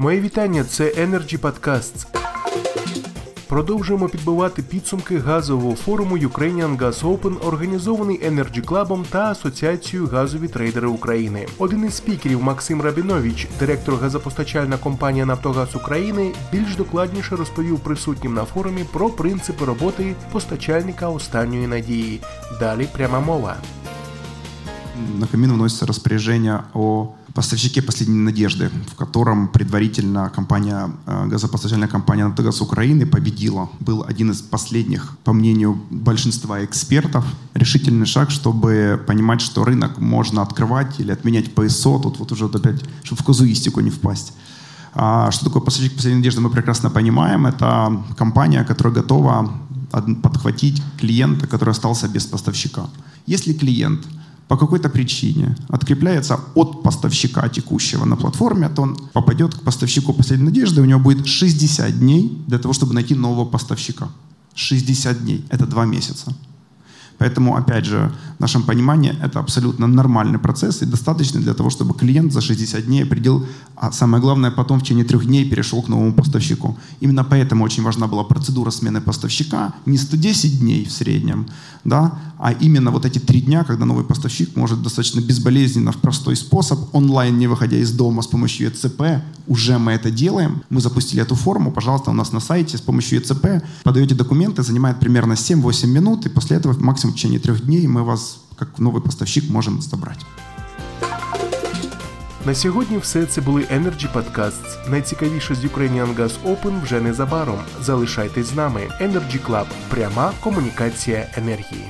Моє вітання. Це Energy Podcasts. Продовжуємо підбивати підсумки газового форуму Ukrainian Gas Open, організований Energy Club та Асоціацією газові трейдери України. Один із спікерів Максим Рабінович, директор газопостачальна компанія Нафтогаз України, більш докладніше розповів присутнім на форумі про принципи роботи постачальника останньої надії. Далі пряма мова. На Камин вносится распоряжение о поставщике последней надежды, в котором предварительно компания, э, газопостачальная компания «Нафтогаз Украины» победила. Был один из последних, по мнению большинства экспертов, решительный шаг, чтобы понимать, что рынок можно открывать или отменять ПСО. Тут вот уже опять, чтобы в казуистику не впасть. А что такое поставщик последней надежды, мы прекрасно понимаем. Это компания, которая готова подхватить клиента, который остался без поставщика. Если клиент по какой-то причине открепляется от поставщика текущего на платформе, то он попадет к поставщику последней надежды, у него будет 60 дней для того, чтобы найти нового поставщика. 60 дней. Это два месяца. Поэтому, опять же, в нашем понимании это абсолютно нормальный процесс и достаточный для того, чтобы клиент за 60 дней определил, а самое главное, потом в течение трех дней перешел к новому поставщику. Именно поэтому очень важна была процедура смены поставщика, не 110 дней в среднем, да, а именно вот эти три дня, когда новый поставщик может достаточно безболезненно, в простой способ, онлайн, не выходя из дома с помощью ЕЦП, уже мы это делаем. Мы запустили эту форму, пожалуйста, у нас на сайте с помощью ЕЦП подаете документы, занимает примерно 7-8 минут, и после этого максимум в течение трех дней мы вас, как новый поставщик, можем забрать. На сьогодні все це були Energy Podcasts. Найцікавіше з Ukrainian Gas Open вже незабаром. Залишайтесь з нами. Energy Club. Пряма комунікація енергії.